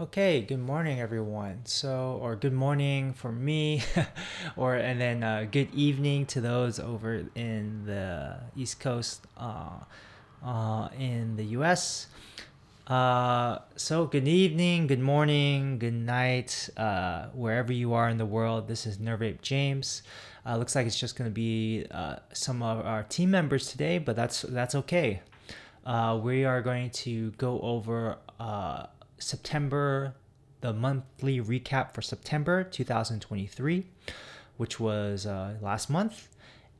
Okay, good morning, everyone. So, or good morning for me, or and then uh, good evening to those over in the East Coast, uh, uh, in the U.S. Uh, so, good evening, good morning, good night, uh, wherever you are in the world. This is Nervape James. Uh, looks like it's just going to be some of our team members today, but that's that's okay. We are going to go over September, the monthly recap for September 2023, which was uh, last month.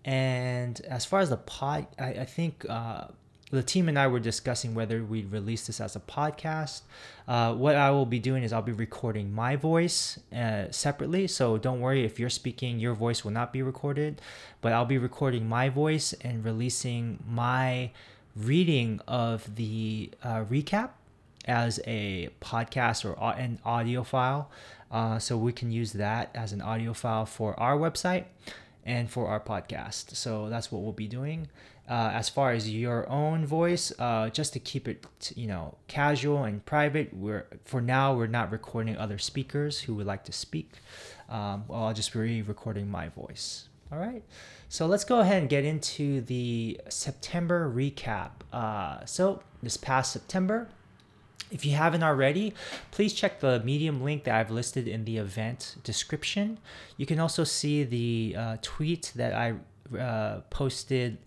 And as far as the pod, I, I think uh, the team and I were discussing whether we'd release this as a podcast. Uh, what I will be doing is I'll be recording my voice uh, separately. So don't worry if you're speaking, your voice will not be recorded, but I'll be recording my voice and releasing my reading of the uh, recap as a podcast or an audio file. Uh, so we can use that as an audio file for our website and for our podcast. So that's what we'll be doing. Uh, as far as your own voice, uh, just to keep it, you know, casual and private. We're for now we're not recording other speakers who would like to speak. Um, well, I'll just be recording my voice. All right. So let's go ahead and get into the September recap. Uh, so this past September, if you haven't already, please check the Medium link that I've listed in the event description. You can also see the uh, tweet that I uh, posted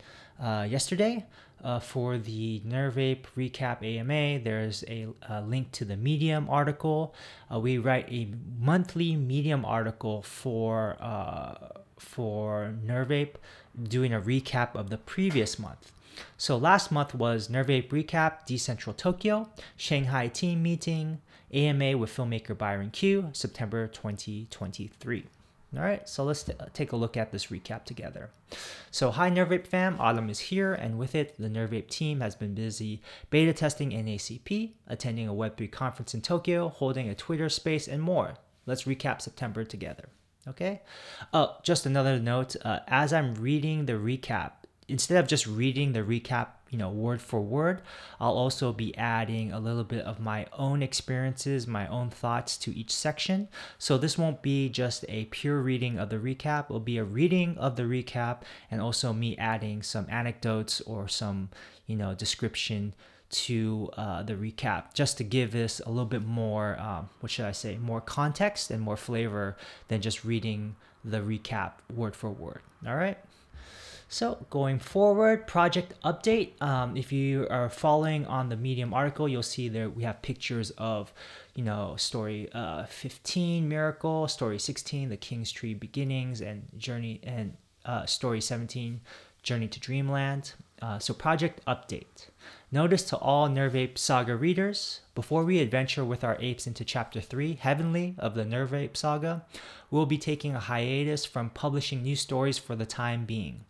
uh, yesterday uh, for the Nervape Recap AMA. There's a, a link to the Medium article. Uh, we write a monthly Medium article for uh, for Nervape, doing a recap of the previous month. So last month was Nervape Recap, DCentral Tokyo, Shanghai Team Meeting, AMA with filmmaker Byron Q, September 2023. All right, so let's t- take a look at this recap together. So, hi Nervape fam, Autumn is here, and with it, the Nervape team has been busy beta testing NACP, attending a Web3 conference in Tokyo, holding a Twitter space, and more. Let's recap September together. Okay. Oh, just another note uh, as I'm reading the recap, instead of just reading the recap, you know, word for word, I'll also be adding a little bit of my own experiences, my own thoughts to each section. So this won't be just a pure reading of the recap, it'll be a reading of the recap and also me adding some anecdotes or some, you know, description to uh, the recap just to give this a little bit more um, what should i say more context and more flavor than just reading the recap word for word all right so going forward, project update. Um, if you are following on the Medium article, you'll see there we have pictures of, you know, story uh, 15, Miracle, story 16, The King's Tree Beginnings, and Journey, and uh, story 17, Journey to Dreamland. Uh, so project update. Notice to all Nervape Saga readers, before we adventure with our apes into chapter 3, Heavenly, of the Nervape Saga, we'll be taking a hiatus from publishing new stories for the time being.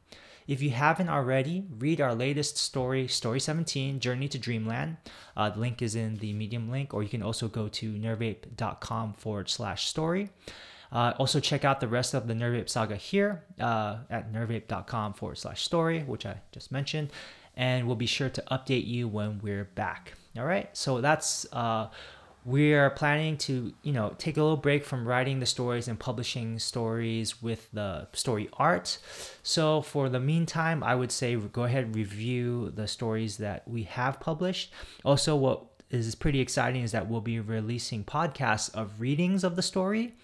If you haven't already, read our latest story, Story 17 Journey to Dreamland. Uh, the link is in the Medium link, or you can also go to nervape.com forward slash story. Uh, also, check out the rest of the Nervape saga here uh, at nervape.com forward slash story, which I just mentioned. And we'll be sure to update you when we're back. All right, so that's uh, we are planning to you know take a little break from writing the stories and publishing stories with the story art. So for the meantime i would say go ahead review the stories that we have published. Also what is pretty exciting is that we'll be releasing podcasts of readings of the story.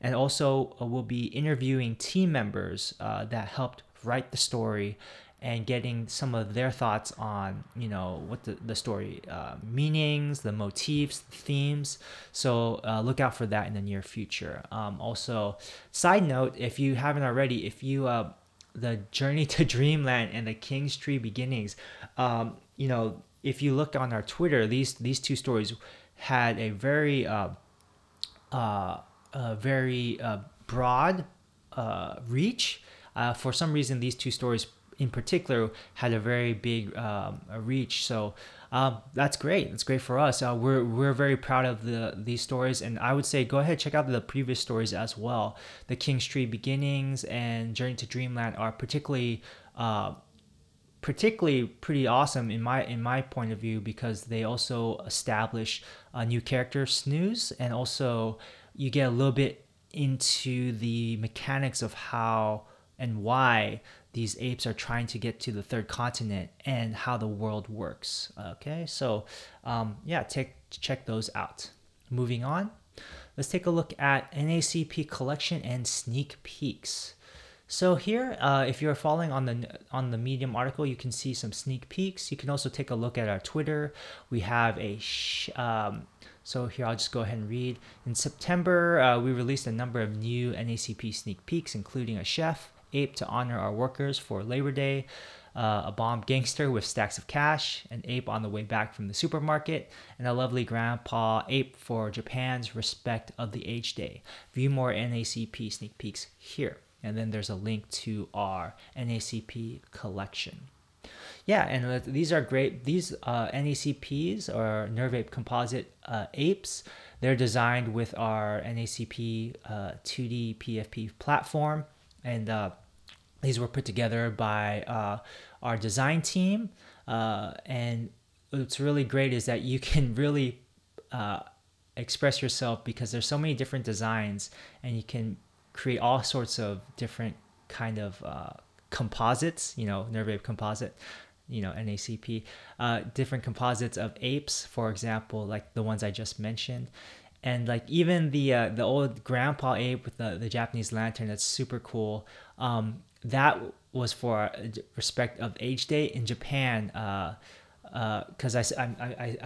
And also uh, we'll be interviewing team members uh, that helped write the story and getting some of their thoughts on you know what the, the story uh, meanings the motifs the themes. So uh, look out for that in the near future. Um, also side note if you haven't already if you uh, the journey to dreamland and the king's tree beginnings um, you know if you look on our twitter these these two stories had a very uh, uh, very uh, broad reach. For some reason these two stories in particular had a very big um, reach. So um, that's great. That's great for us. Uh, we're we're very proud of the these stories, and I would say go ahead check out the previous stories as well. The King's Tree Beginnings and Journey to Dreamland are particularly. Uh, particularly pretty awesome in my in my point of view because they also establish a new character snooze and also you get a little bit into the mechanics of how and why these apes are trying to get to the third continent and how the world works. Okay, so um, yeah, take check those out. Moving on, let's take a look at NACP collection and sneak peeks. So here, uh, if you're following on the on the Medium article, you can see some sneak peeks. You can also take a look at our Twitter. We have a um, so here I'll just go ahead and read. In September, uh, we released a number of new NACP sneak peeks, including a chef ape to honor our workers for Labor Day, uh, a bomb gangster with stacks of cash, an ape on the way back from the supermarket, and a lovely grandpa ape for Japan's respect of the age day. View more NACP sneak peeks here and then there's a link to our NACP collection. Yeah, and these are great. These uh, NACPs or Nervape composite uh, apes. They're designed with our NACP uh, 2D PFP platform, and uh, these were put together by uh, our design team. Uh, and what's really great is that you can really express yourself because there's so many different designs, and you can create all sorts of different kind of uh, composites, you know, Nervape composite, you know, NACP, uh, different composites of apes, for example, like the ones I just mentioned. And like even the uh, the old grandpa ape with the, the Japanese lantern, that's super cool. Um, that was for respect of age day in Japan. Uh, because uh, I, I,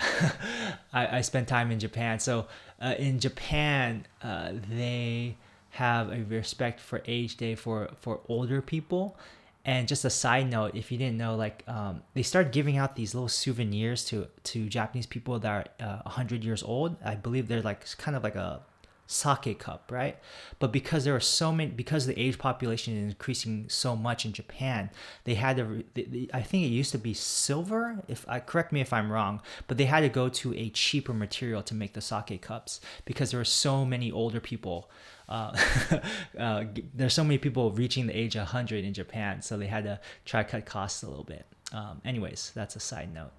I, I, I spent time in Japan. So uh, in Japan, uh, they have a respect for age day for for older people and just a side note if you didn't know like um, they start giving out these little souvenirs to to japanese people that are uh, 100 years old i believe they're like kind of like a sake cup, right? But because there are so many, because the age population is increasing so much in Japan, they had to. I think it used to be silver. If I correct me if I'm wrong, but they had to go to a cheaper material to make the sake cups because there are so many older people. Uh, uh, there's so many people reaching the age of 100 in Japan, so they had to try to cut costs a little bit. Um, anyways, that's a side note.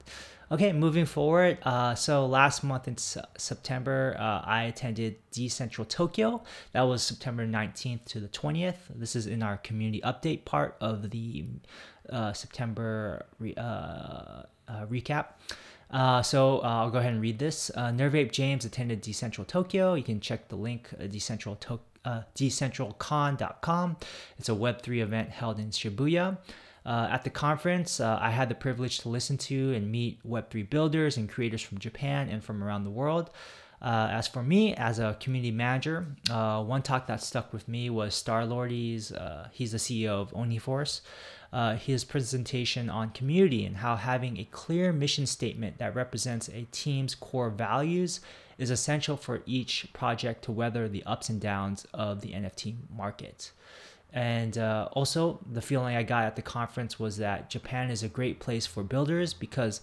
Okay, moving forward. Uh, so last month in September, uh, I attended DCentral Tokyo. That was September 19th to the 20th. This is in our community update part of the uh, September re- uh, uh, recap. Uh, so uh, I'll go ahead and read this. Uh, Nervape James attended DCentral Tokyo. You can check the link, uh, DCentral to- uh, dcentralcon.com. It's a Web3 event held in Shibuya. Uh, at the conference, uh, I had the privilege to listen to and meet Web3 builders and creators from Japan and from around the world. Uh, as for me, as a community manager, uh, one talk that stuck with me was Star Lordy's. Uh, he's the CEO of OniForce. Uh, his presentation on community and how having a clear mission statement that represents a team's core values is essential for each project to weather the ups and downs of the NFT market. And uh, also, the feeling I got at the conference was that Japan is a great place for builders because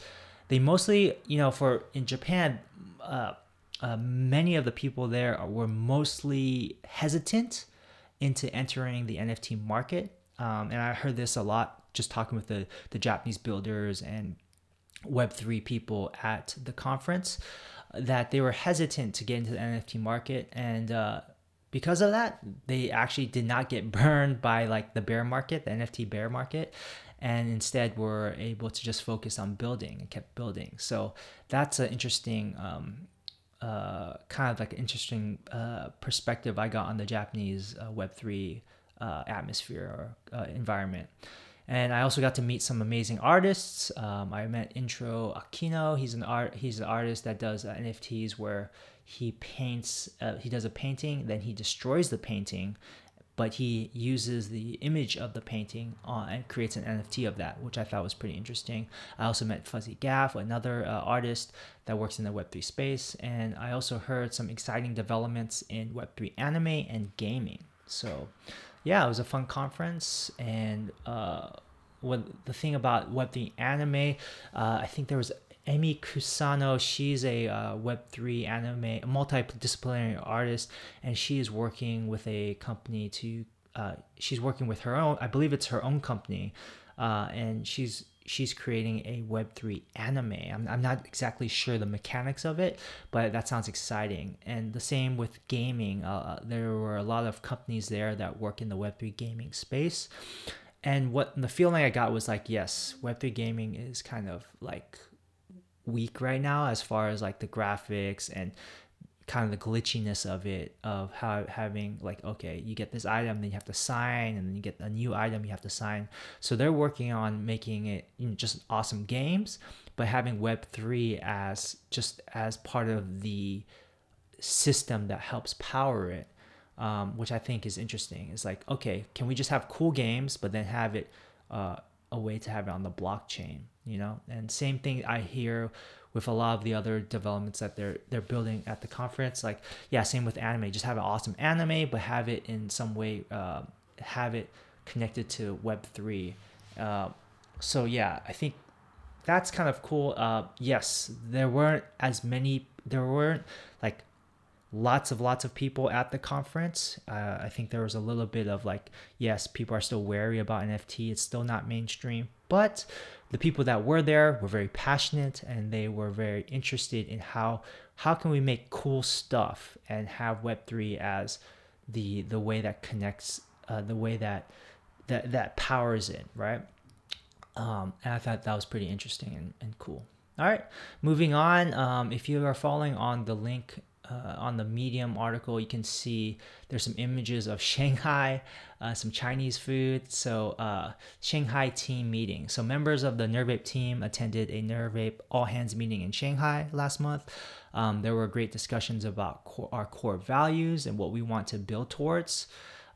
they mostly, you know, for in Japan, uh, uh, many of the people there were mostly hesitant into entering the NFT market. Um, and I heard this a lot just talking with the, the Japanese builders and Web3 people at the conference that they were hesitant to get into the NFT market. And uh, because of that, they actually did not get burned by like the bear market, the NFT bear market, and instead were able to just focus on building and kept building. So that's an interesting, um, uh, kind of like an interesting uh, perspective I got on the Japanese uh, Web three uh, atmosphere or uh, environment. And I also got to meet some amazing artists. Um, I met Intro Aquino. He's an art. He's an artist that does uh, NFTs where he paints. Uh, he does a painting, then he destroys the painting, but he uses the image of the painting on, and creates an NFT of that, which I thought was pretty interesting. I also met Fuzzy Gaff, another uh, artist that works in the Web3 space, and I also heard some exciting developments in Web3 anime and gaming. So yeah, it was a fun conference. And uh, what the thing about Web3 anime, uh, I think there was Emi Kusano. She's a uh, Web3 anime, multidisciplinary artist, and she is working with a company to. Uh, she's working with her own. I believe it's her own company, uh, and she's she's creating a Web3 anime. I'm, I'm not exactly sure the mechanics of it, but that sounds exciting. And the same with gaming. Uh, there were a lot of companies there that work in the Web3 gaming space. And what the feeling I got was like, yes, Web3 gaming is kind of like weak right now as far as like the graphics and kind of the glitchiness of it of how having like okay you get this item then you have to sign and then you get a new item you have to sign. So they're working on making it you know, just awesome games but having web3 as just as part of the system that helps power it um, which i think is interesting. Is like okay can we just have cool games but then have it uh, a way to have it on the blockchain you know and same thing i hear with a lot of the other developments that they're they're building at the conference. Like yeah, same with anime. Just have an awesome anime, but have it in some way uh, have it connected to Web three. Uh, so yeah, I think that's kind of cool. Uh, yes, there weren't as many. There weren't like lots of lots of people at the conference. Uh, I think there was a little bit of like, yes, people are still wary about NFT. It's still not mainstream, but the people that were there were very passionate and they were very interested in how how can we make cool stuff and have Web3 as the the way that connects, uh, the way that that that powers it, right? Um, and I thought that was pretty interesting and, and cool. All right, moving on. Um, if you are following on the link uh, on the Medium article, you can see there's some images of Shanghai, uh, some Chinese food. So, uh, Shanghai team meeting. So, members of the Nervape team attended a Nervape all hands meeting in Shanghai last month. Um, there were great discussions about core, our core values and what we want to build towards.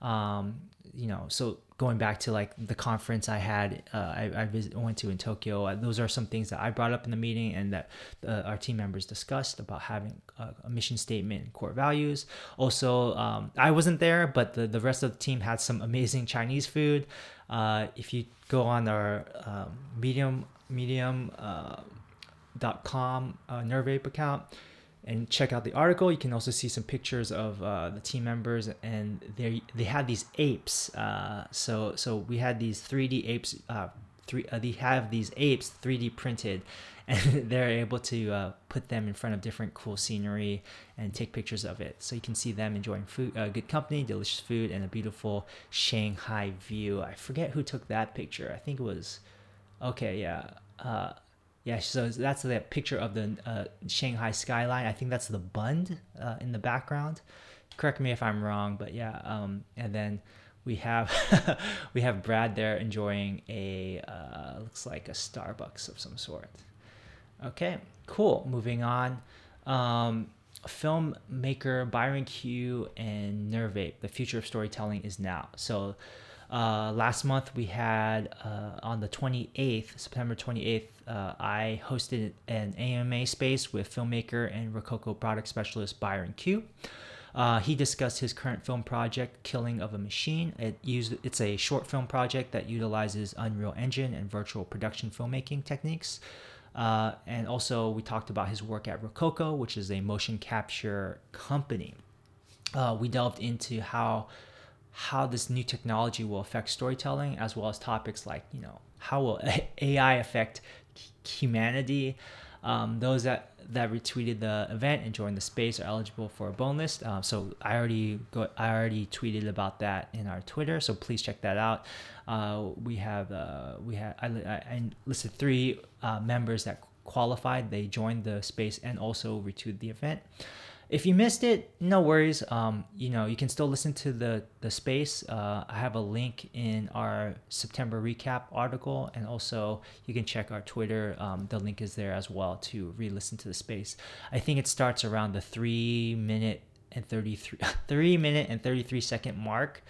Um, you know, so going back to like the conference I had, uh, I, I visit, went to in Tokyo. Uh, those are some things that I brought up in the meeting and that uh, our team members discussed about having a, a mission statement and core values. Also, um, I wasn't there, but the, the rest of the team had some amazing Chinese food. Uh, if you go on our um, medium medium uh, dot com uh, Nervape account, and check out the article. You can also see some pictures of uh, the team members, and they they had these apes. Uh, so so we had these 3D apes. Uh, three uh, they have these apes 3D printed, and they're able to uh, put them in front of different cool scenery and take pictures of it. So you can see them enjoying food, uh, good company, delicious food, and a beautiful Shanghai view. I forget who took that picture. I think it was okay. Yeah. Yeah, so that's the picture of the uh, Shanghai skyline. I think that's the Bund uh, in the background. Correct me if I'm wrong, but yeah. Um, and then we have we have Brad there enjoying a uh, looks like a Starbucks of some sort. Okay, cool. Moving on. Um, filmmaker Byron Q and Nervape, the future of storytelling is now. So uh, last month we had uh, on the 28th, September 28th, uh, I hosted an AMA space with filmmaker and Rokoko product specialist Byron Q. Uh, he discussed his current film project, Killing of a Machine. It used it's a short film project that utilizes Unreal Engine and virtual production filmmaking techniques. Uh, and also, we talked about his work at Rokoko, which is a motion capture company. Uh, we delved into how how this new technology will affect storytelling, as well as topics like, you know, how will AI affect humanity? Um, those that, that retweeted the event and joined the space are eligible for a bonus. Uh, so I already go, I already tweeted about that in our Twitter. So please check that out. Uh, we have uh, we have I, I listed three uh, members that qualified. They joined the space and also retweeted the event. If you missed it, no worries. Um, you know, you can still listen to the the space. Uh, I have a link in our September recap article, and also you can check our Twitter. Um, the link is there as well to re-listen to the space. I think it starts around the three minute and 33 three minute and 33 second mark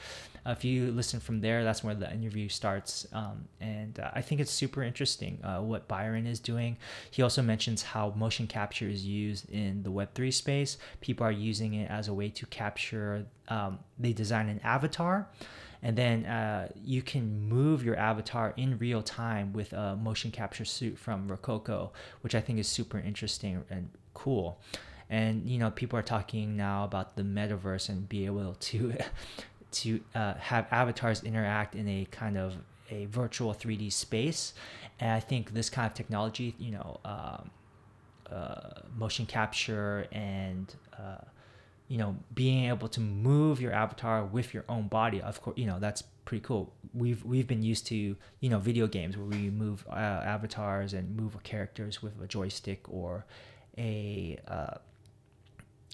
uh, if you listen from there, that's where the interview starts. Um, and uh, I think it's super interesting uh, what Byron is doing. He also mentions how motion capture is used in the Web3 space. People are using it as a way to capture, um, they design an avatar and then uh, you can move your avatar in real time with a motion capture suit from Rokoko, which I think is super interesting and cool. And you know, people are talking now about the metaverse and be able to to uh, have avatars interact in a kind of a virtual 3D space. And I think this kind of technology, you know, um, uh, motion capture and uh, you know being able to move your avatar with your own body of course you know that's pretty cool we've we've been used to you know video games where we move uh, avatars and move characters with a joystick or a uh,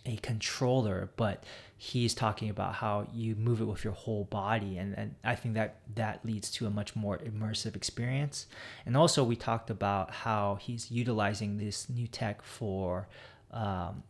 a controller but he's talking about how you move it with your whole body and, and i think that that leads to a much more immersive experience and also we talked about how he's utilizing this new tech for um,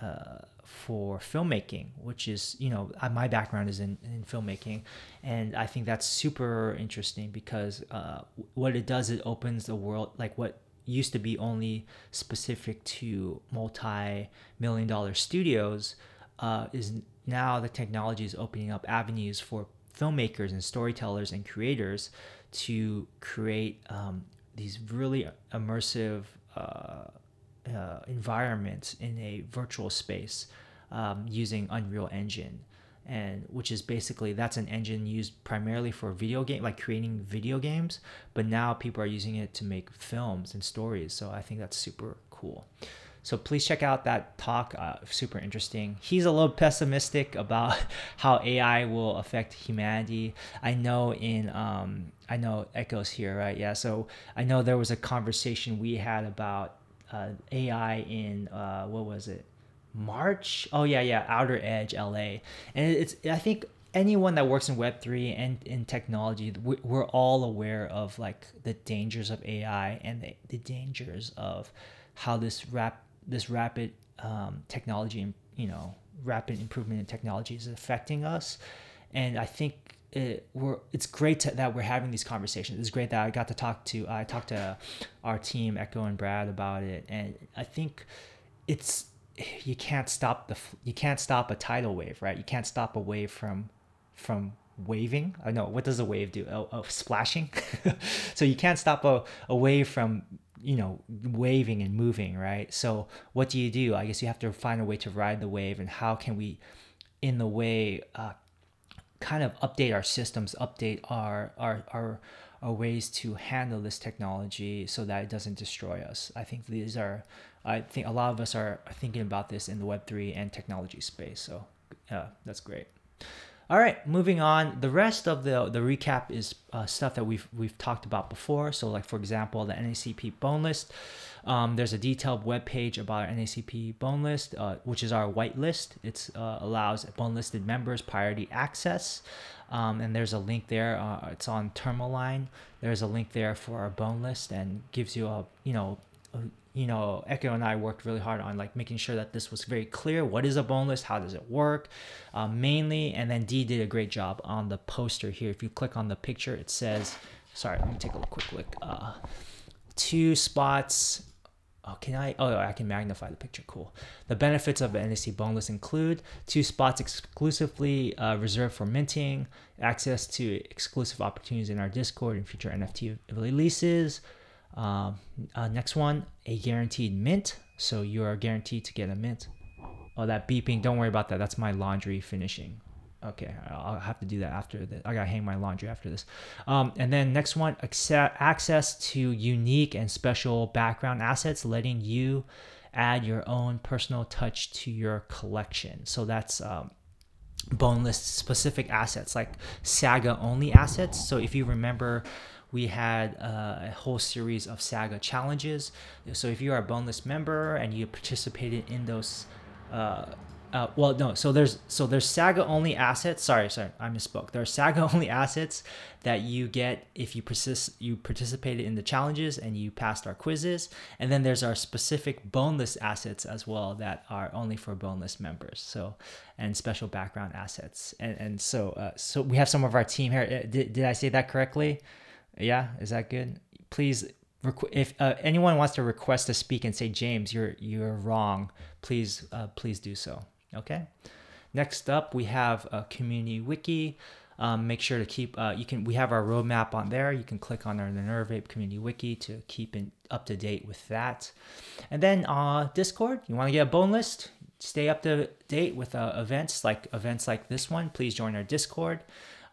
uh, for filmmaking, which is, you know, my background is in, in filmmaking. And I think that's super interesting because uh, what it does, it opens the world, like what used to be only specific to multi million dollar studios, uh, is now the technology is opening up avenues for filmmakers and storytellers and creators to create um, these really immersive uh, uh, environment in a virtual space um, using Unreal Engine, and which is basically that's an engine used primarily for video game, like creating video games. But now people are using it to make films and stories. So I think that's super cool. So please check out that talk. Uh, super interesting. He's a little pessimistic about how AI will affect humanity. I know in um, I know Echoes here, right? Yeah. So I know there was a conversation we had about uh, AI in uh, what was it? March? Oh yeah, yeah, Outer Edge, LA, and it's I think anyone that works in Web three and in technology, we're all aware of like the dangers of AI and the, the dangers of how this rap this rapid um, technology you know rapid improvement in technology is affecting us, and I think it, we're it's great to, that we're having these conversations. It's great that I got to talk to I talked to our team Echo and Brad about it, and I think it's you can't stop the you can't stop a tidal wave, right? You can't stop a wave from from waving. I know what does a wave do? Oh, oh splashing. so you can't stop a, a wave from you know waving and moving, right? So what do you do? I guess you have to find a way to ride the wave, and how can we, in the way, uh, kind of update our systems, update our our, our ways to handle this technology so that it doesn't destroy us. I think these are, I think a lot of us are thinking about this in the Web three and technology space. So, uh, that's great. All right, moving on. The rest of the the recap is uh, stuff that we've we've talked about before. So, like for example, the NACP bone list. Um, there's a detailed web page about our NACP bone list, uh, which is our whitelist. It uh, allows bone listed members priority access. Um, and there's a link there. Uh, it's on Tourmaline. There's a link there for our bone list and gives you a you know a, you know, Echo and I worked really hard on like making sure that this was very clear. What is a bone list? How does it work? Uh, mainly, and then D did a great job on the poster here. If you click on the picture, it says, sorry, let me take a quick look. Uh, two spots. Oh, can I? Oh, I can magnify the picture. Cool. The benefits of an NAC bone list include two spots exclusively uh, reserved for minting, access to exclusive opportunities in our Discord and future NFT releases, um, uh, next one, a guaranteed mint. So you are guaranteed to get a mint. Oh, that beeping. Don't worry about that. That's my laundry finishing. Okay, I'll have to do that after this. I gotta hang my laundry after this. Um, and then next one, access to unique and special background assets, letting you add your own personal touch to your collection. So that's um, bone list specific assets, like Saga only assets. So if you remember we had uh, a whole series of Saga challenges. So if you are a bone list member and you participated in those, uh, uh, well, no, so there's so there's Saga only assets. Sorry, sorry, I misspoke. There are Saga only assets that you get if you persist you participated in the challenges and you passed our quizzes. And then there's our specific bone list assets as well that are only for bone list members. So and special background assets. And and so uh, so we have some of our team here. Uh, did, did I say that correctly? Yeah, is that good? Please, if uh, anyone wants to request to speak and say James, you're you're wrong, please uh, please do so. Okay. Next up, we have a community wiki. Um, make sure to keep uh, you can we have our roadmap on there. You can click on our the Nervape community wiki to keep in, up to date with that. And then uh, discord. You want to get a bone list? Stay up to date with uh, events like events like this one. Please join our discord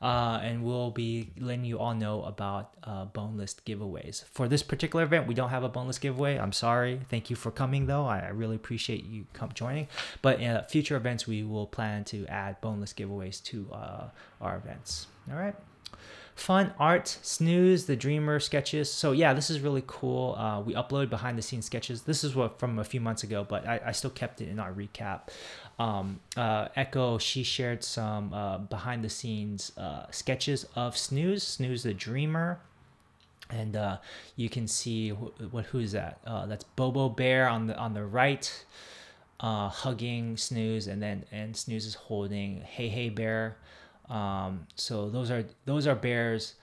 uh, and we'll be letting you all know about uh, bone list giveaways. For this particular event, we don't have a bone list giveaway. I'm sorry. Thank you for coming, though. I, really appreciate you come joining. But in future events, we will plan to add bone list giveaways to uh, our events. All right fun art snooze the dreamer sketches. So yeah this is really cool. Uh, we upload behind the scenes sketches. This is what from a few months ago but i, I still kept it in our recap. Um, uh, echo she shared some uh, behind the scenes uh, sketches of snooze snooze the dreamer. And uh, you can see wh- what who's that? Uh, that's bobo bear on the on the right hugging snooze and then and snooze is holding hey hey bear um, so those are those are bears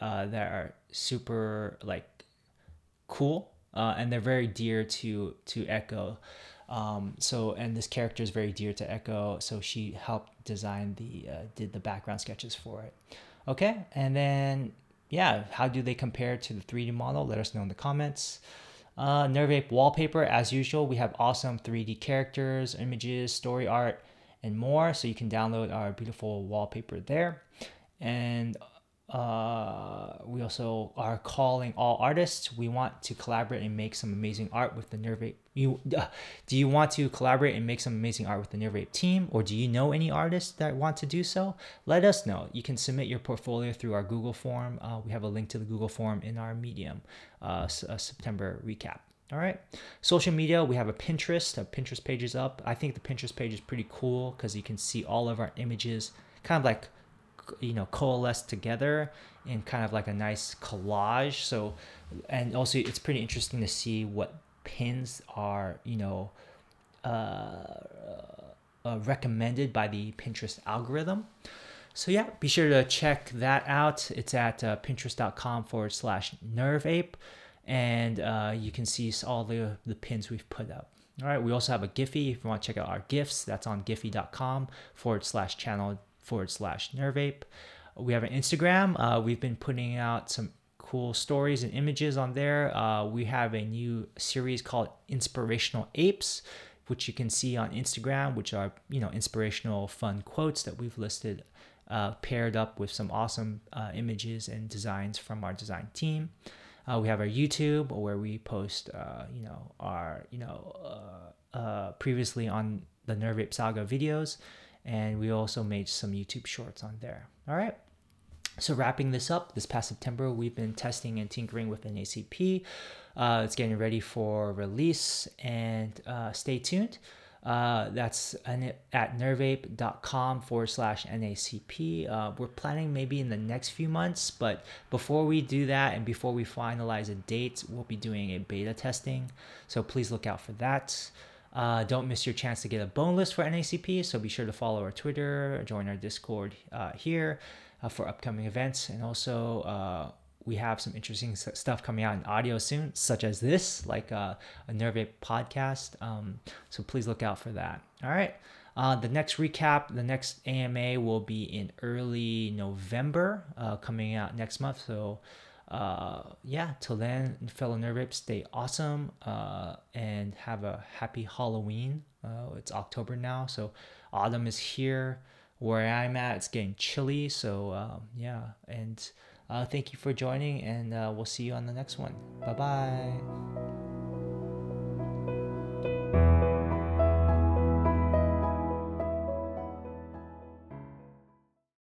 uh, that are super like cool uh, and they're very dear to to Echo. Um, so and this character is very dear to Echo, so she helped design the uh, did the background sketches for it. Okay, and then yeah, how do they compare to the 3D model? Let us know in the comments. Uh, Nervape wallpaper, as usual, we have awesome 3D characters, images, story art, and more. So you can download our beautiful wallpaper there. And uh, we also are calling all artists. We want to collaborate and make some amazing art with the Nervape. You uh, do you want to collaborate and make some amazing art with the Nervape team, or do you know any artists that want to do so? Let us know. You can submit your portfolio through our Google form. Uh, we have a link to the Google form in our Medium uh, uh September recap. All right. Social media, we have a Pinterest. A Pinterest page is up. I think the Pinterest page is pretty cool because you can see all of our images kind of like, you know, coalesced together in kind of like a nice collage. So, and also it's pretty interesting to see what pins are, you know, uh, uh, recommended by the Pinterest algorithm. So yeah, be sure to check that out. It's at uh, pinterest.com forward slash nervape and uh, you can see all the, the pins we've put up. All right, we also have a Giphy if you want to check out our GIFs. That's on giphy.com forward slash channel forward slash nervape. We have an Instagram. Uh, we've been putting out some cool stories and images on there. Uh, we have a new series called Inspirational Apes, which you can see on Instagram, which are you know inspirational, fun quotes that we've listed, uh, paired up with some awesome uh, images and designs from our design team. Uh, we have our YouTube where we post, uh, you know, our, you know, uh, uh previously on the Nervape Saga videos, and we also made some YouTube shorts on there. All right. So wrapping this up, this past September we've been testing and tinkering with NACP. Uh, it's getting ready for release, and uh, stay tuned. Uh, that's at nervape.com forward slash NACP. Uh, we're planning maybe in the next few months, but before we do that and before we finalize a date, we'll be doing a beta testing. So please look out for that. Uh, don't miss your chance to get a bone list for NACP, so be sure to follow our Twitter, join our Discord uh, here uh, for upcoming events, and also uh, we have some interesting stuff coming out in audio soon, such as this, like uh, a Nerve podcast. Um, so please look out for that. All right. Uh, the next recap, the next AMA will be in early November, uh, coming out next month. So, uh, yeah, till then, fellow Nerve stay awesome uh, and have a happy Halloween. Uh, it's October now, so autumn is here. Where I'm at, it's getting chilly. So, um, yeah, and uh, thank you for joining, and uh, we'll see you on the next one. Bye bye.